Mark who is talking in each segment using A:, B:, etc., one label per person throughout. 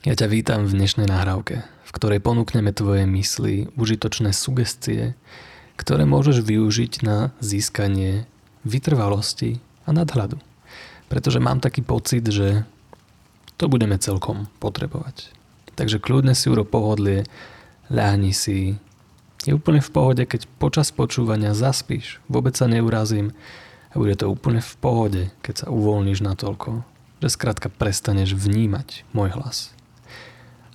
A: Ja ťa vítam v dnešnej nahrávke, v ktorej ponúkneme tvoje mysli užitočné sugestie, ktoré môžeš využiť na získanie vytrvalosti a nadhľadu. Pretože mám taký pocit, že to budeme celkom potrebovať. Takže kľudne si uro pohodlie, ľahni si. Je úplne v pohode, keď počas počúvania zaspíš, vôbec sa neurazím a bude to úplne v pohode, keď sa uvoľníš natoľko, že skrátka prestaneš vnímať môj hlas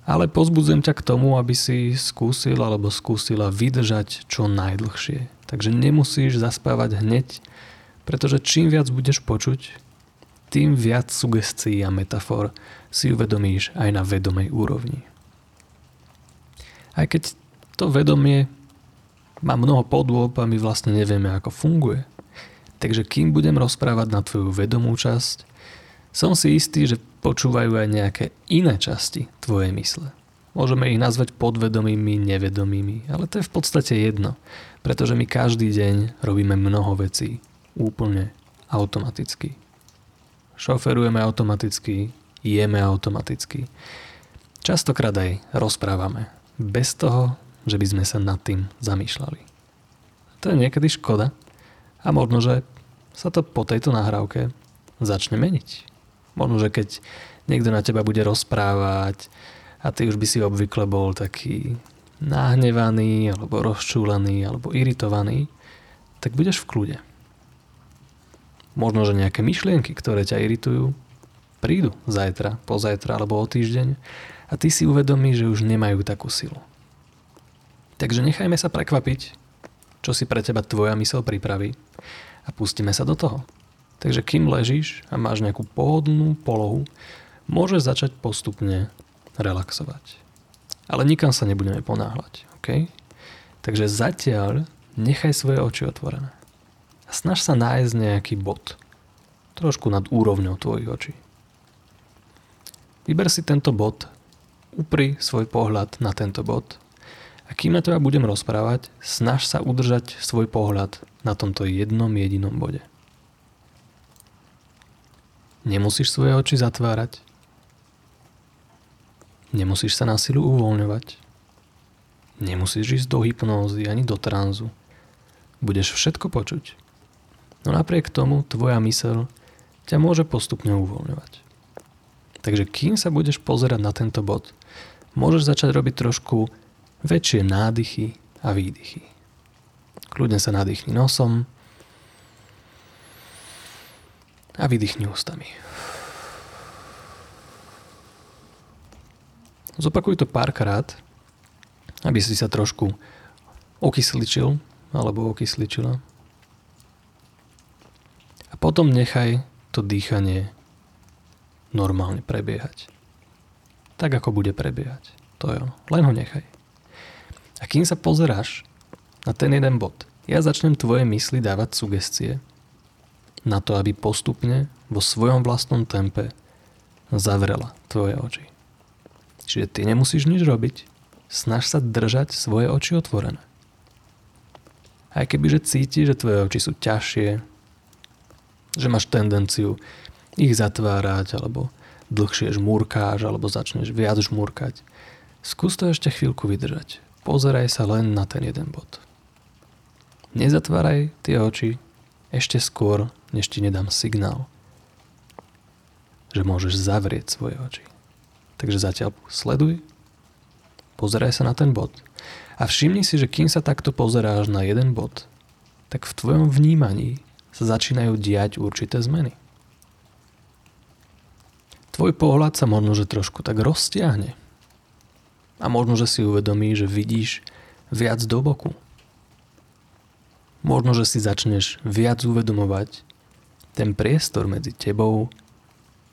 A: ale pozbudzujem ťa k tomu, aby si skúsil alebo skúsila vydržať čo najdlhšie. Takže nemusíš zaspávať hneď, pretože čím viac budeš počuť, tým viac sugestií a metafor si uvedomíš aj na vedomej úrovni. Aj keď to vedomie má mnoho podôb a my vlastne nevieme, ako funguje. Takže kým budem rozprávať na tvoju vedomú časť, som si istý, že počúvajú aj nejaké iné časti tvojej mysle. Môžeme ich nazvať podvedomými, nevedomými, ale to je v podstate jedno, pretože my každý deň robíme mnoho vecí úplne automaticky. Šoferujeme automaticky, jeme automaticky. Častokrát aj rozprávame, bez toho, že by sme sa nad tým zamýšľali. To je niekedy škoda a možno, že sa to po tejto nahrávke začne meniť. Možno, že keď niekto na teba bude rozprávať a ty už by si obvykle bol taký nahnevaný, alebo rozčúlený, alebo iritovaný, tak budeš v kľude. Možno, že nejaké myšlienky, ktoré ťa iritujú, prídu zajtra, pozajtra alebo o týždeň a ty si uvedomíš, že už nemajú takú silu. Takže nechajme sa prekvapiť, čo si pre teba tvoja mysel pripraví a pustíme sa do toho. Takže kým ležíš a máš nejakú pohodlnú polohu, môžeš začať postupne relaxovať. Ale nikam sa nebudeme ponáhľať. Okay? Takže zatiaľ nechaj svoje oči otvorené. A snaž sa nájsť nejaký bod. Trošku nad úrovňou tvojich očí. Vyber si tento bod, upri svoj pohľad na tento bod a kým na teba budem rozprávať, snaž sa udržať svoj pohľad na tomto jednom jedinom bode. Nemusíš svoje oči zatvárať. Nemusíš sa na silu uvoľňovať. Nemusíš ísť do hypnózy ani do tranzu. Budeš všetko počuť. No napriek tomu tvoja mysel ťa môže postupne uvoľňovať. Takže kým sa budeš pozerať na tento bod, môžeš začať robiť trošku väčšie nádychy a výdychy. Kľudne sa nadýchni nosom, a vydýchni ústami. Zopakuj to párkrát, aby si sa trošku okysličil alebo okysličila. A potom nechaj to dýchanie normálne prebiehať. Tak, ako bude prebiehať. To je Len ho nechaj. A kým sa pozeráš na ten jeden bod, ja začnem tvoje mysli dávať sugestie, na to, aby postupne vo svojom vlastnom tempe zavrela tvoje oči. Čiže ty nemusíš nič robiť, snaž sa držať svoje oči otvorené. Aj keby, že cíti, že tvoje oči sú ťažšie, že máš tendenciu ich zatvárať, alebo dlhšie žmúrkáš, alebo začneš viac žmúrkať, skús to ešte chvíľku vydržať. Pozeraj sa len na ten jeden bod. Nezatváraj tie oči ešte skôr, než ti nedám signál, že môžeš zavrieť svoje oči. Takže zatiaľ sleduj, pozeraj sa na ten bod a všimni si, že kým sa takto pozeráš na jeden bod, tak v tvojom vnímaní sa začínajú diať určité zmeny. Tvoj pohľad sa možno, že trošku tak roztiahne. A možno, že si uvedomí, že vidíš viac do boku. Možno, že si začneš viac uvedomovať, ten priestor medzi tebou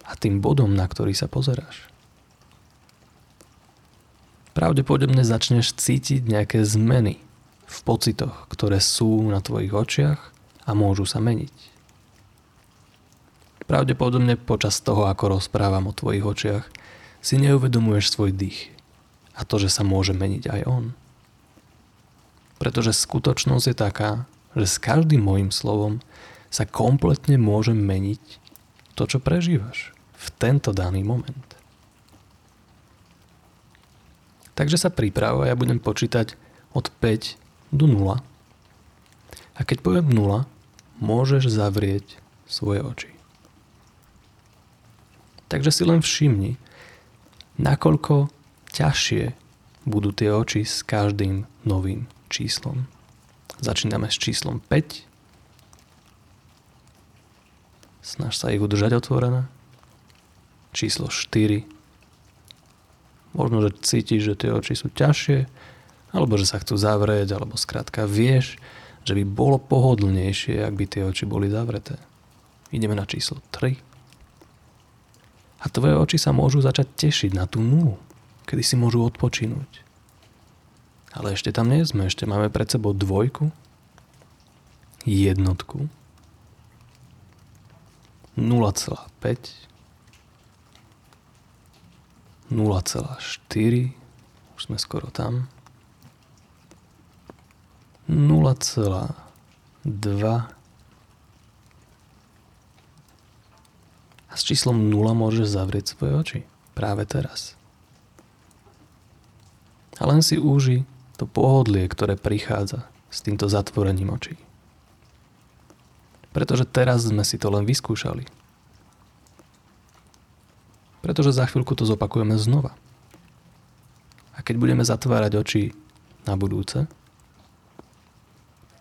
A: a tým bodom, na ktorý sa pozeráš. Pravdepodobne začneš cítiť nejaké zmeny v pocitoch, ktoré sú na tvojich očiach a môžu sa meniť. Pravdepodobne počas toho, ako rozprávam o tvojich očiach, si neuvedomuješ svoj dých a to, že sa môže meniť aj on. Pretože skutočnosť je taká, že s každým môjim slovom sa kompletne môže meniť to, čo prežívaš v tento daný moment. Takže sa priprav a ja budem počítať od 5 do 0. A keď poviem 0, môžeš zavrieť svoje oči. Takže si len všimni, nakoľko ťažšie budú tie oči s každým novým číslom. Začíname s číslom 5. Snaž sa ich udržať otvorené. Číslo 4. Možno, že cítiš, že tie oči sú ťažšie, alebo že sa chcú zavrieť, alebo skrátka vieš, že by bolo pohodlnejšie, ak by tie oči boli zavreté. Ideme na číslo 3. A tvoje oči sa môžu začať tešiť na tú nulu, kedy si môžu odpočinúť. Ale ešte tam nie sme, ešte máme pred sebou dvojku, jednotku, 0,5, 0,4, už sme skoro tam, 0,2 a s číslom 0 môžeš zavrieť svoje oči práve teraz. A len si úži to pohodlie, ktoré prichádza s týmto zatvorením očí. Pretože teraz sme si to len vyskúšali. Pretože za chvíľku to zopakujeme znova. A keď budeme zatvárať oči na budúce,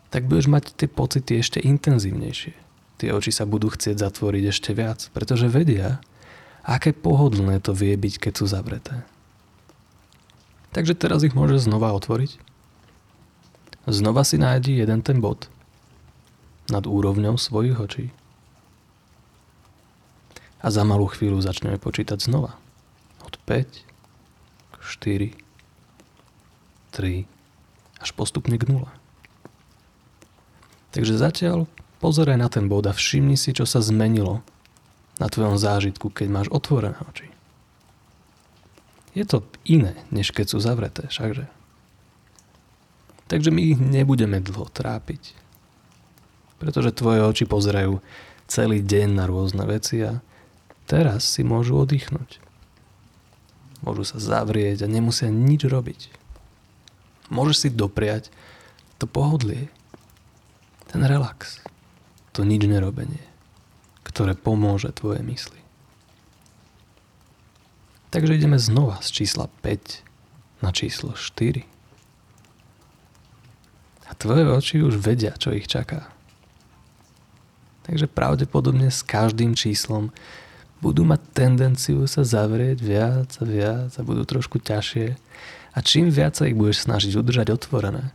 A: tak budeš mať tie pocity ešte intenzívnejšie. Tie oči sa budú chcieť zatvoriť ešte viac, pretože vedia, aké pohodlné to vie byť, keď sú zavreté. Takže teraz ich môžeš znova otvoriť. Znova si nájdi jeden ten bod nad úrovňou svojich očí. A za malú chvíľu začneme počítať znova. Od 5 k 4, 3 až postupne k 0. Takže zatiaľ pozeraj na ten bod a všimni si, čo sa zmenilo na tvojom zážitku, keď máš otvorené oči. Je to iné, než keď sú zavreté, všakže. Takže my ich nebudeme dlho trápiť. Pretože tvoje oči pozerajú celý deň na rôzne veci a teraz si môžu oddychnúť. Môžu sa zavrieť a nemusia nič robiť. Môžeš si dopriať to pohodlie, ten relax, to nič nerobenie, ktoré pomôže tvoje mysli. Takže ideme znova z čísla 5 na číslo 4. A tvoje oči už vedia, čo ich čaká. Takže pravdepodobne s každým číslom budú mať tendenciu sa zavrieť viac a viac a budú trošku ťažšie. A čím viac sa ich budeš snažiť udržať otvorené,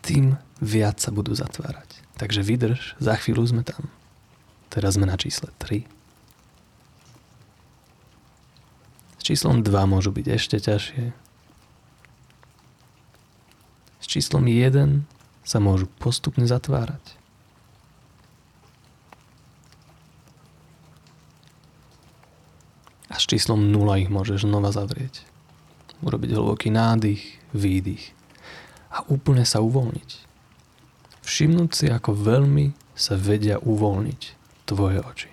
A: tým viac sa budú zatvárať. Takže vydrž, za chvíľu sme tam. Teraz sme na čísle 3. S číslom 2 môžu byť ešte ťažšie. S číslom 1 sa môžu postupne zatvárať. A s číslom 0 ich môžeš znova zavrieť. Urobiť hlboký nádych, výdych a úplne sa uvoľniť. Všimnúť si, ako veľmi sa vedia uvoľniť tvoje oči.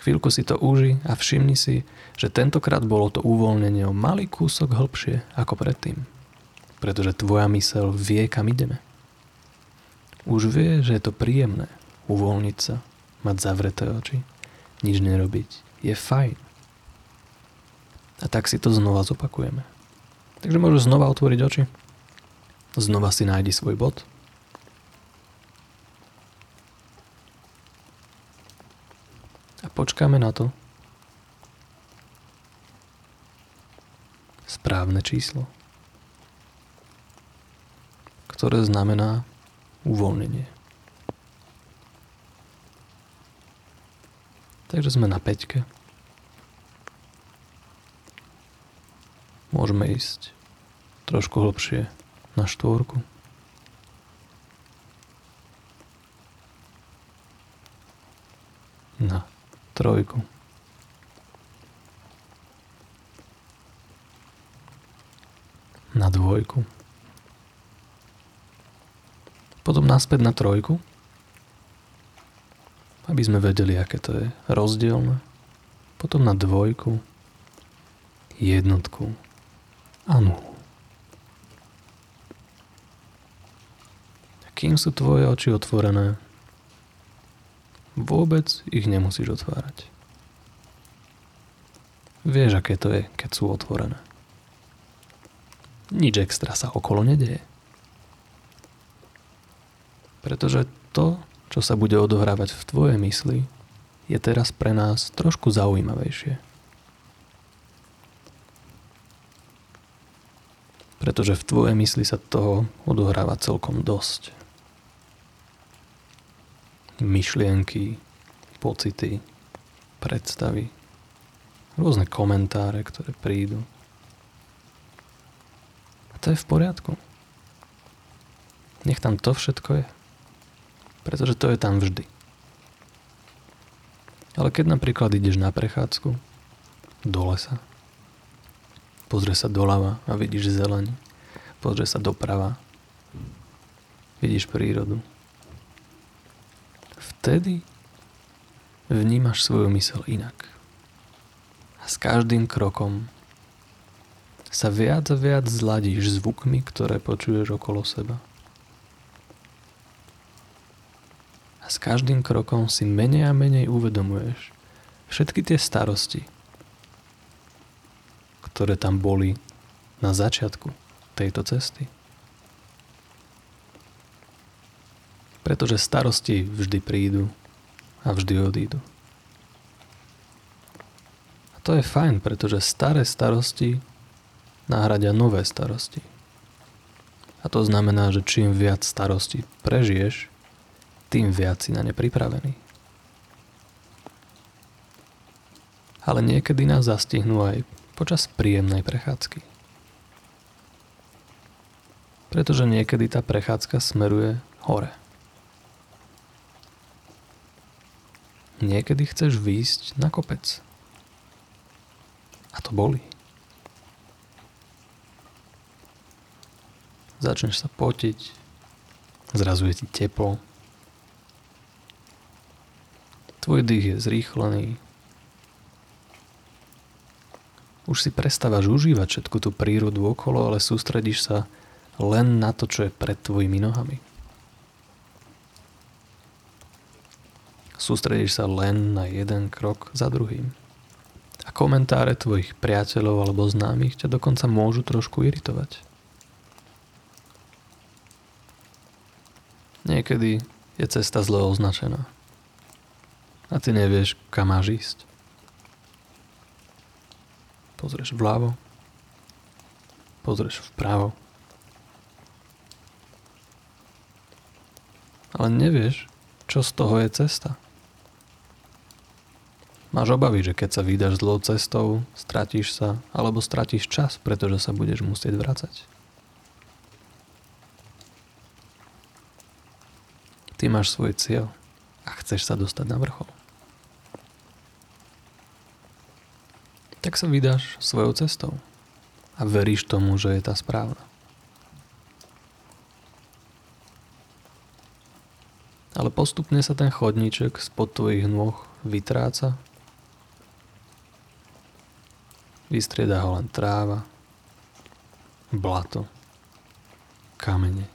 A: Chvíľku si to uži a všimni si, že tentokrát bolo to uvoľnenie o malý kúsok hlbšie ako predtým. Pretože tvoja mysel vie, kam ideme. Už vie, že je to príjemné uvoľniť sa, mať zavreté oči, nič nerobiť. Je fajn. A tak si to znova zopakujeme. Takže môžeš znova otvoriť oči. Znova si nájdi svoj bod počkáme na to správne číslo, ktoré znamená uvoľnenie. Takže sme na peťke. Môžeme ísť trošku hlbšie na štvorku. Na trojku. Na dvojku. Potom naspäť na trojku. Aby sme vedeli, aké to je rozdielne. Potom na dvojku. jednotku a nulu. Kým sú tvoje oči otvorené, vôbec ich nemusíš otvárať. Vieš, aké to je, keď sú otvorené. Nič extra sa okolo nedieje. Pretože to, čo sa bude odohrávať v tvojej mysli, je teraz pre nás trošku zaujímavejšie. Pretože v tvojej mysli sa toho odohráva celkom dosť. Myšlienky, pocity, predstavy, rôzne komentáre, ktoré prídu. A to je v poriadku. Nech tam to všetko je. Pretože to je tam vždy. Ale keď napríklad ideš na prechádzku do lesa, pozrie sa doľava a vidíš zeleň, pozrie sa doprava, vidíš prírodu. Vtedy vnímaš svoju mysel inak. A s každým krokom sa viac a viac zladíš zvukmi, ktoré počuješ okolo seba. Každým krokom si menej a menej uvedomuješ všetky tie starosti, ktoré tam boli na začiatku tejto cesty. Pretože starosti vždy prídu a vždy odídu. A to je fajn, pretože staré starosti nahradia nové starosti. A to znamená, že čím viac starostí prežiješ, tým viac si na ne pripravený. Ale niekedy nás zastihnú aj počas príjemnej prechádzky. Pretože niekedy tá prechádzka smeruje hore. Niekedy chceš výjsť na kopec. A to boli. Začneš sa potiť, zrazu je ti teplo, Tvoj dých je zrýchlený. Už si prestávaš užívať všetku tú prírodu okolo, ale sústredíš sa len na to, čo je pred tvojimi nohami. Sústredíš sa len na jeden krok za druhým. A komentáre tvojich priateľov alebo známych ťa dokonca môžu trošku iritovať. Niekedy je cesta zle označená a ty nevieš, kam máš ísť. Pozrieš vľavo, pozrieš vpravo, ale nevieš, čo z toho je cesta. Máš obavy, že keď sa vydáš zlou cestou, stratíš sa, alebo stratíš čas, pretože sa budeš musieť vracať. Ty máš svoj cieľ a chceš sa dostať na vrchol. Tak sa vydáš svojou cestou a veríš tomu, že je tá správna. Ale postupne sa ten chodníček spod tvojich nôh vytráca. Vystrieda ho len tráva, blato, kamene.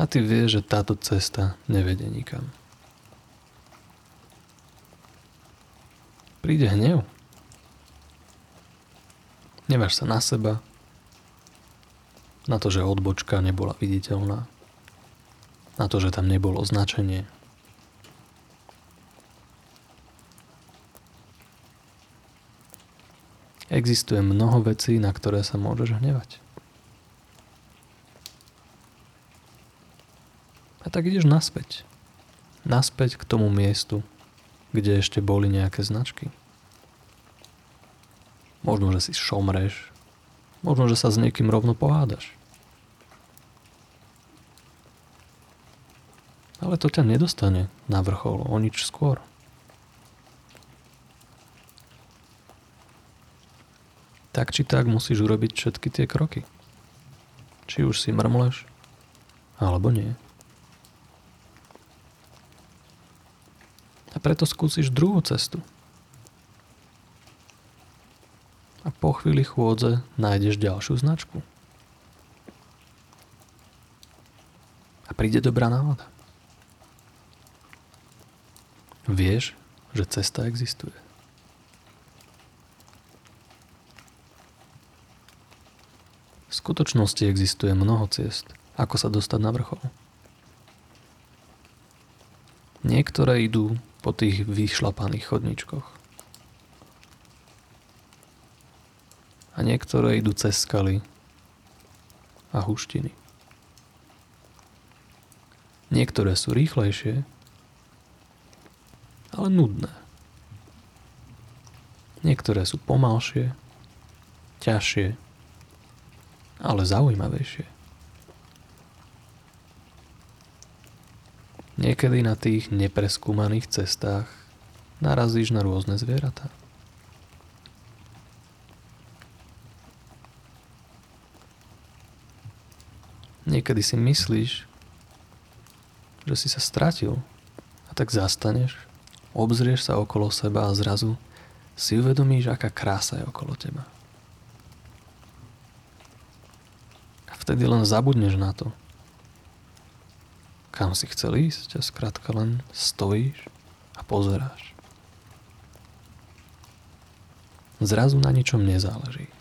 A: A ty vieš, že táto cesta nevedie nikam. Príde hnev. Nemáš sa na seba, na to, že odbočka nebola viditeľná, na to, že tam nebolo značenie. Existuje mnoho vecí, na ktoré sa môžeš hnevať. A tak ideš naspäť. Naspäť k tomu miestu, kde ešte boli nejaké značky. Možno, že si šomreš, možno, že sa s niekým rovno pohádaš. Ale to ťa nedostane na vrchol o nič skôr. Tak či tak musíš urobiť všetky tie kroky. Či už si mrmleš, alebo nie. A preto skúsiš druhú cestu. Po chvíli chôdze nájdeš ďalšiu značku. A príde dobrá nálada. Vieš, že cesta existuje. V skutočnosti existuje mnoho ciest, ako sa dostať na vrchol. Niektoré idú po tých vyšlapaných chodničkoch. A niektoré idú cez skaly a huštiny. Niektoré sú rýchlejšie, ale nudné. Niektoré sú pomalšie, ťažšie, ale zaujímavejšie. Niekedy na tých nepreskúmaných cestách narazíš na rôzne zvieratá. Niekedy si myslíš, že si sa stratil a tak zastaneš, obzrieš sa okolo seba a zrazu si uvedomíš, aká krása je okolo teba. A vtedy len zabudneš na to, kam si chcel ísť a skrátka len stojíš a pozeráš. Zrazu na ničom nezáleží.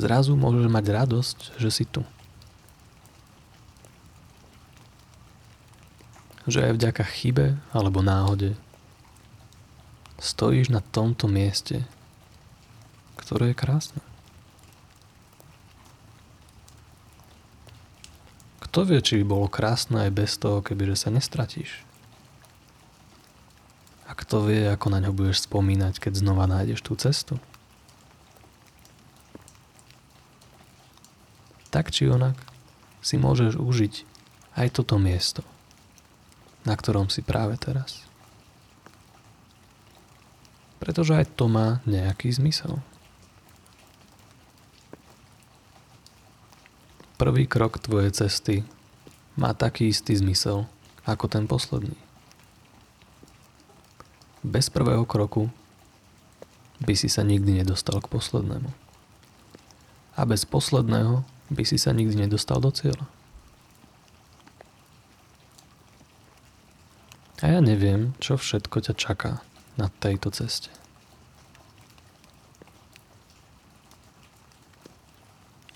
A: Zrazu môžeš mať radosť, že si tu. Že aj vďaka chybe alebo náhode stojíš na tomto mieste, ktoré je krásne. Kto vie, či by bolo krásne aj bez toho, kebyže sa nestratíš? A kto vie, ako na ňo budeš spomínať, keď znova nájdeš tú cestu? Tak či onak si môžeš užiť aj toto miesto, na ktorom si práve teraz. Pretože aj to má nejaký zmysel. Prvý krok tvojej cesty má taký istý zmysel ako ten posledný. Bez prvého kroku by si sa nikdy nedostal k poslednému. A bez posledného by si sa nikdy nedostal do cieľa. A ja neviem, čo všetko ťa čaká na tejto ceste.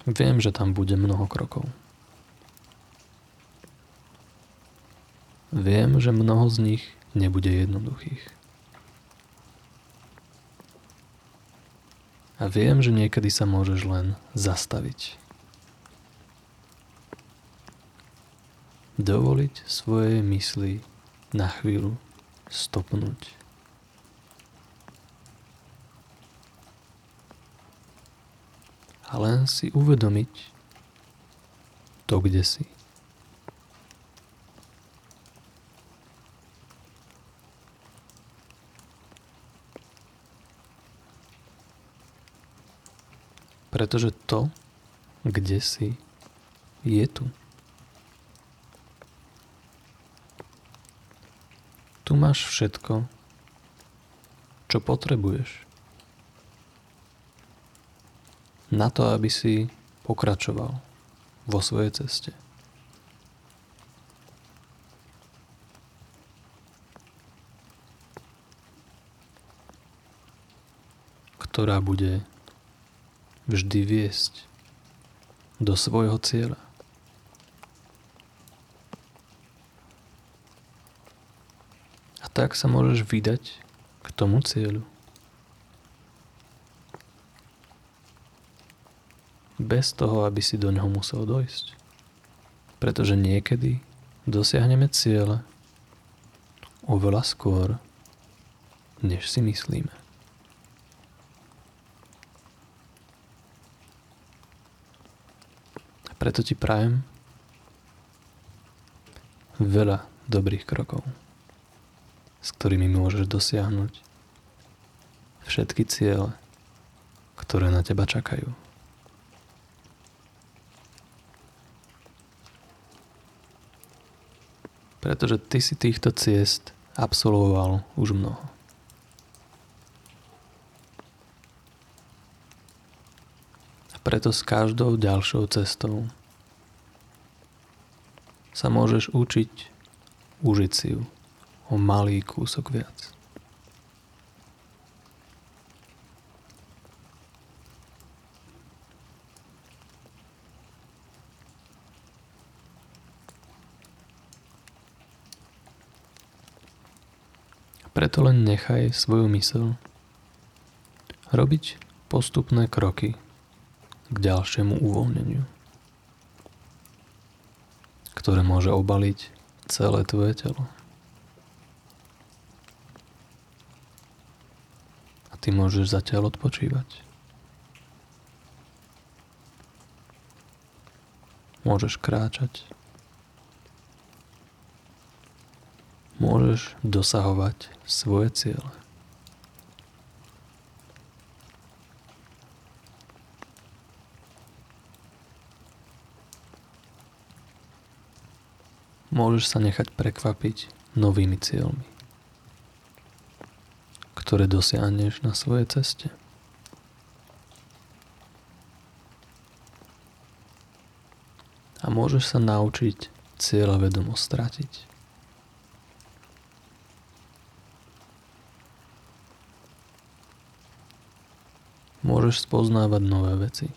A: Viem, že tam bude mnoho krokov. Viem, že mnoho z nich nebude jednoduchých. A viem, že niekedy sa môžeš len zastaviť. Dovoliť svojej mysli na chvíľu stopnúť. a len si uvedomiť to, kde si. Pretože to, kde si, je tu. Tu máš všetko, čo potrebuješ. na to, aby si pokračoval vo svojej ceste. ktorá bude vždy viesť do svojho cieľa. Tak sa môžeš vydať k tomu cieľu. bez toho, aby si do ňoho musel dojsť. Pretože niekedy dosiahneme ciele oveľa skôr, než si myslíme. Preto ti prajem veľa dobrých krokov, s ktorými môžeš dosiahnuť všetky ciele, ktoré na teba čakajú. pretože ty si týchto ciest absolvoval už mnoho. preto s každou ďalšou cestou sa môžeš učiť užiť si ju o malý kúsok viac. Preto len nechaj svoju mysel robiť postupné kroky k ďalšiemu uvoľneniu, ktoré môže obaliť celé tvoje telo. Ty môžeš zatiaľ odpočívať. Môžeš kráčať. môžeš dosahovať svoje ciele. Môžeš sa nechať prekvapiť novými cieľmi, ktoré dosiahneš na svojej ceste. A môžeš sa naučiť cieľa vedomo stratiť. môžeš spoznávať nové veci.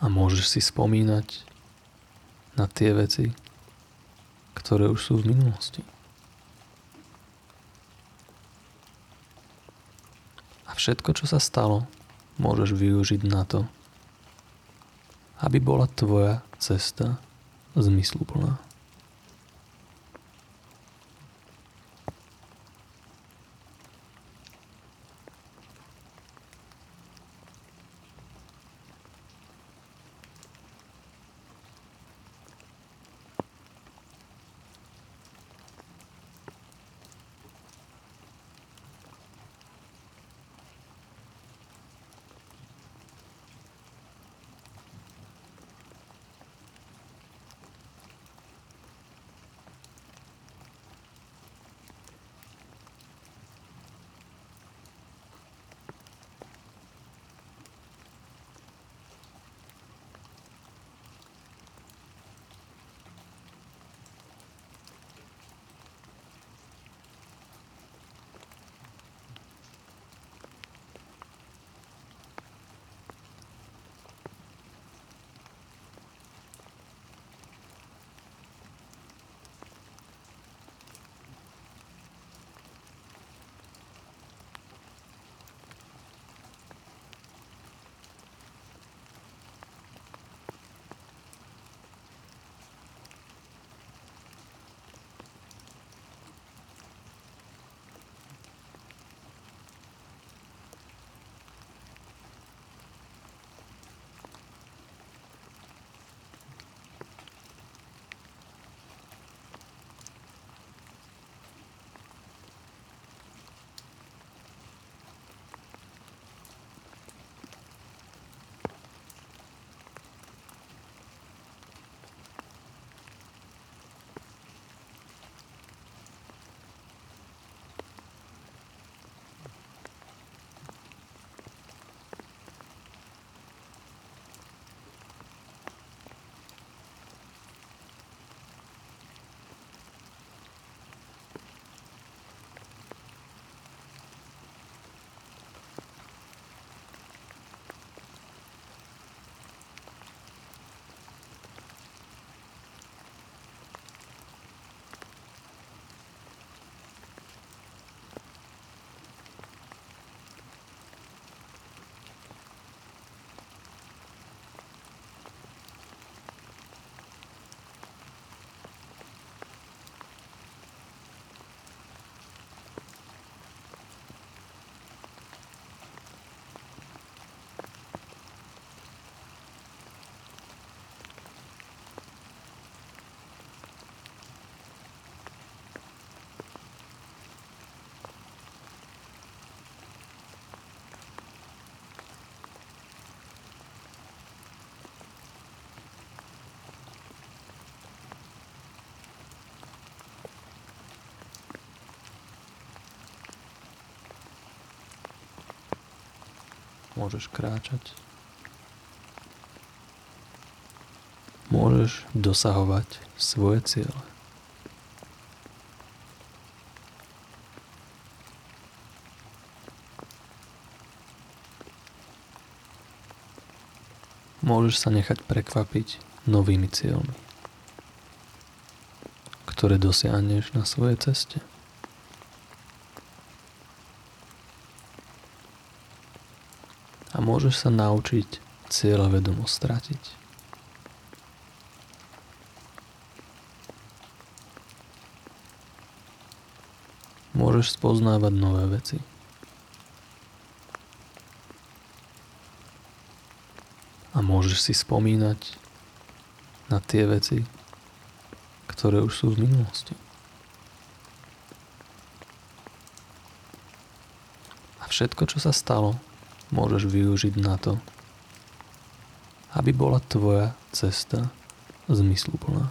A: A môžeš si spomínať na tie veci, ktoré už sú v minulosti. A všetko, čo sa stalo, môžeš využiť na to, aby bola tvoja cesta zmysluplná. Môžeš kráčať. Môžeš dosahovať svoje ciele. Môžeš sa nechať prekvapiť novými cieľmi, ktoré dosiahneš na svojej ceste. A môžeš sa naučiť cieľa vedomo stratiť. Môžeš spoznávať nové veci. A môžeš si spomínať na tie veci, ktoré už sú v minulosti. A všetko, čo sa stalo, môžeš využiť na to, aby bola tvoja cesta zmysluplná.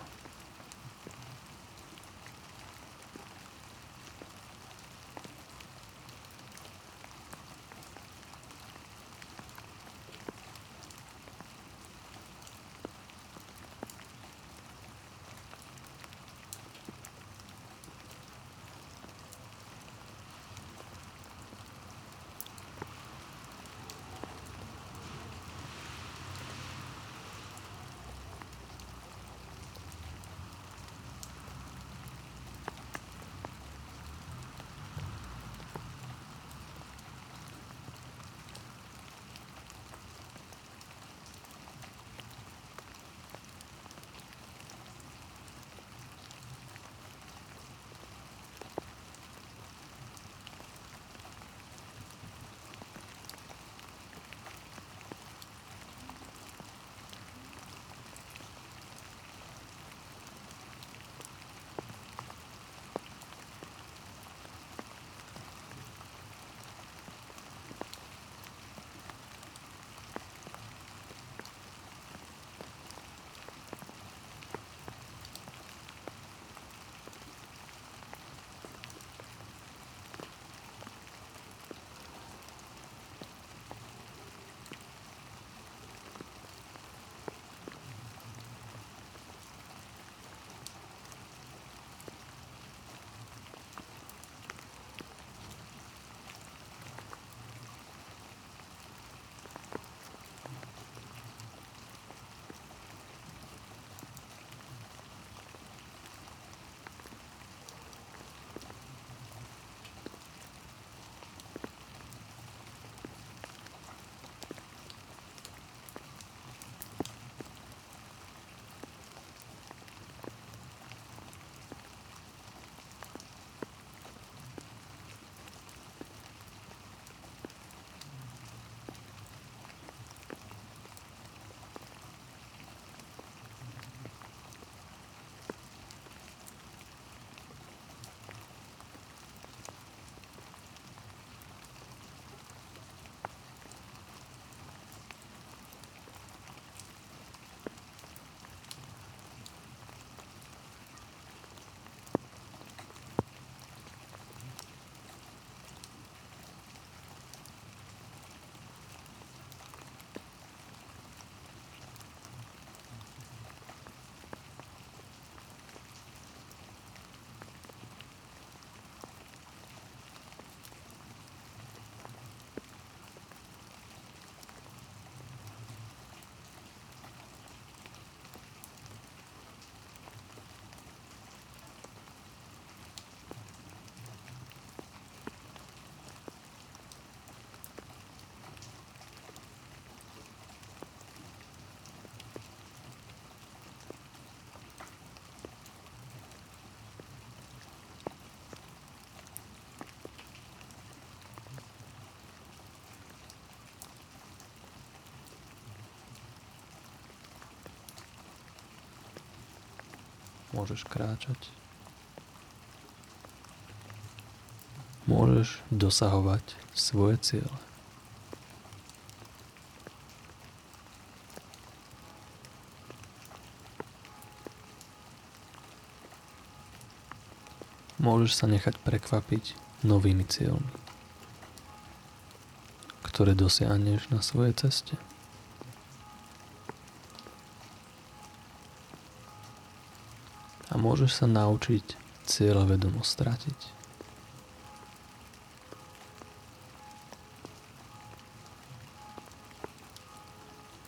A: Môžeš kráčať. Môžeš dosahovať svoje ciele. Môžeš sa nechať prekvapiť novými cieľmi, ktoré dosiahneš na svojej ceste. A môžeš sa naučiť cieľavedomo stratiť.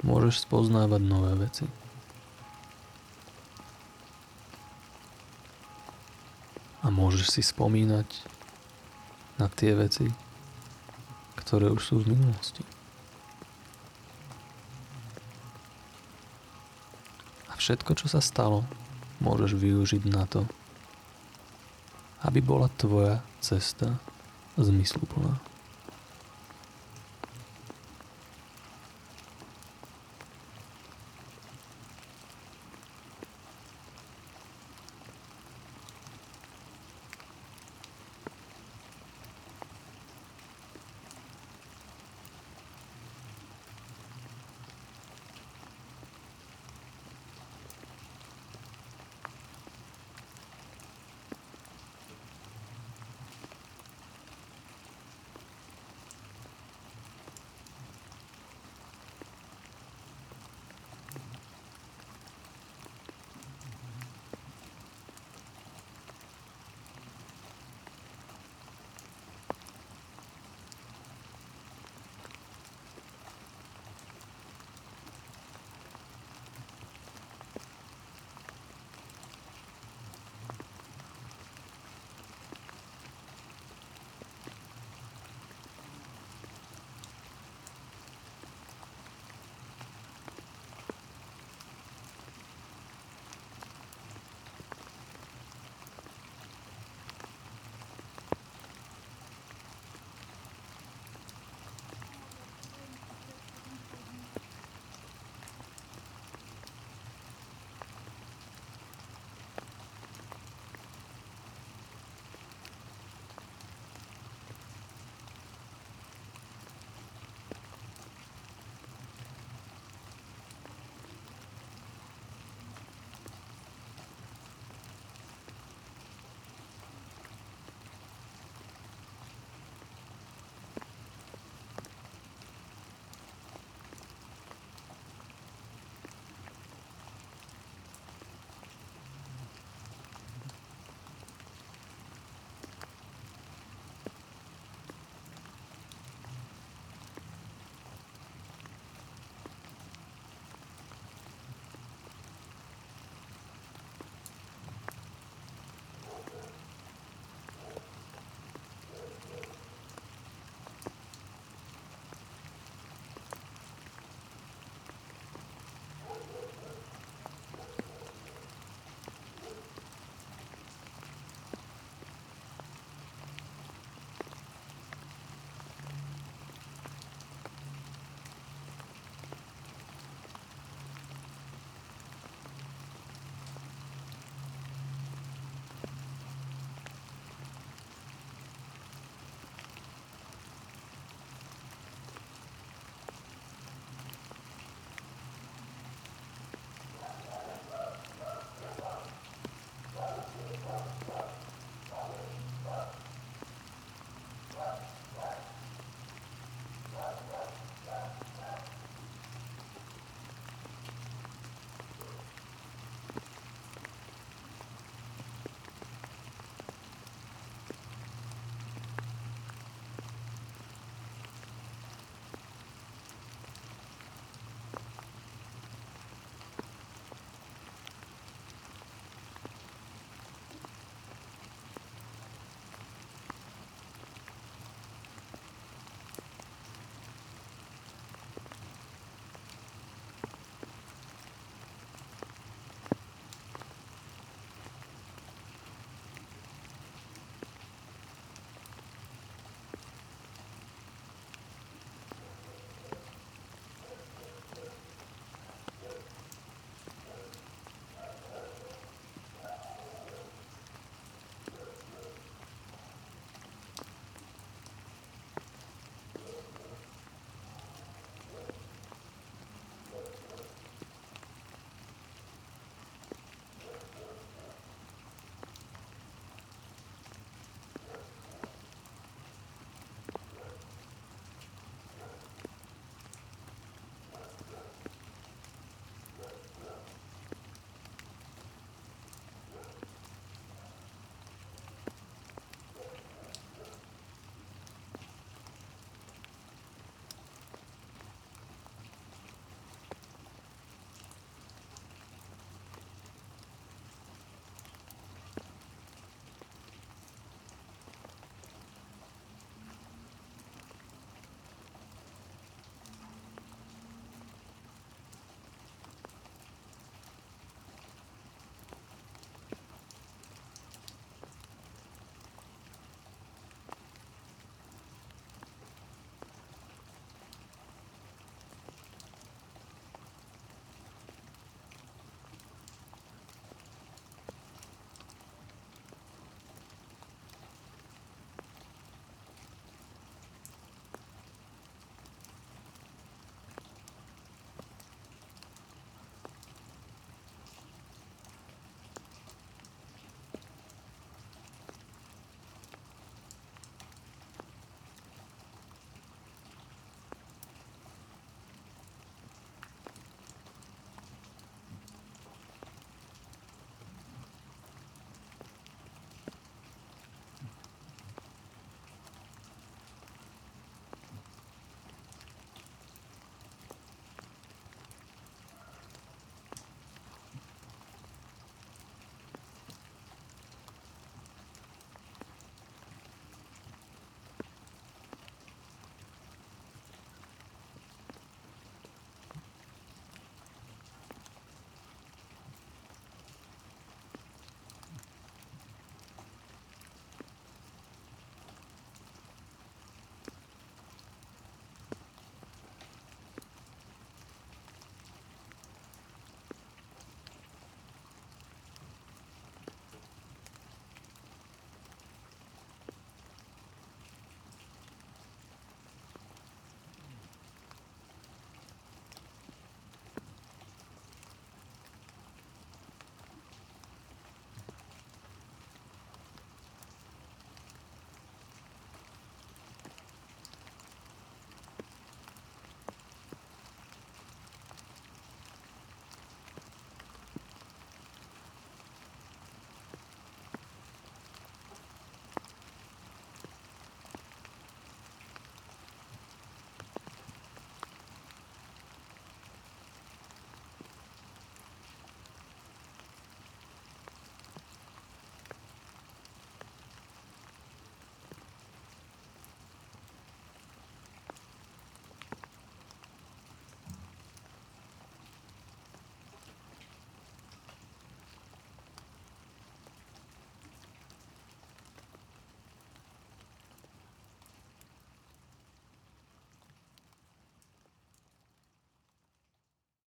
A: Môžeš spoznávať nové veci. A môžeš si spomínať na tie veci, ktoré už sú v minulosti. A všetko, čo sa stalo, môžeš využiť na to, aby bola tvoja cesta zmysluplná.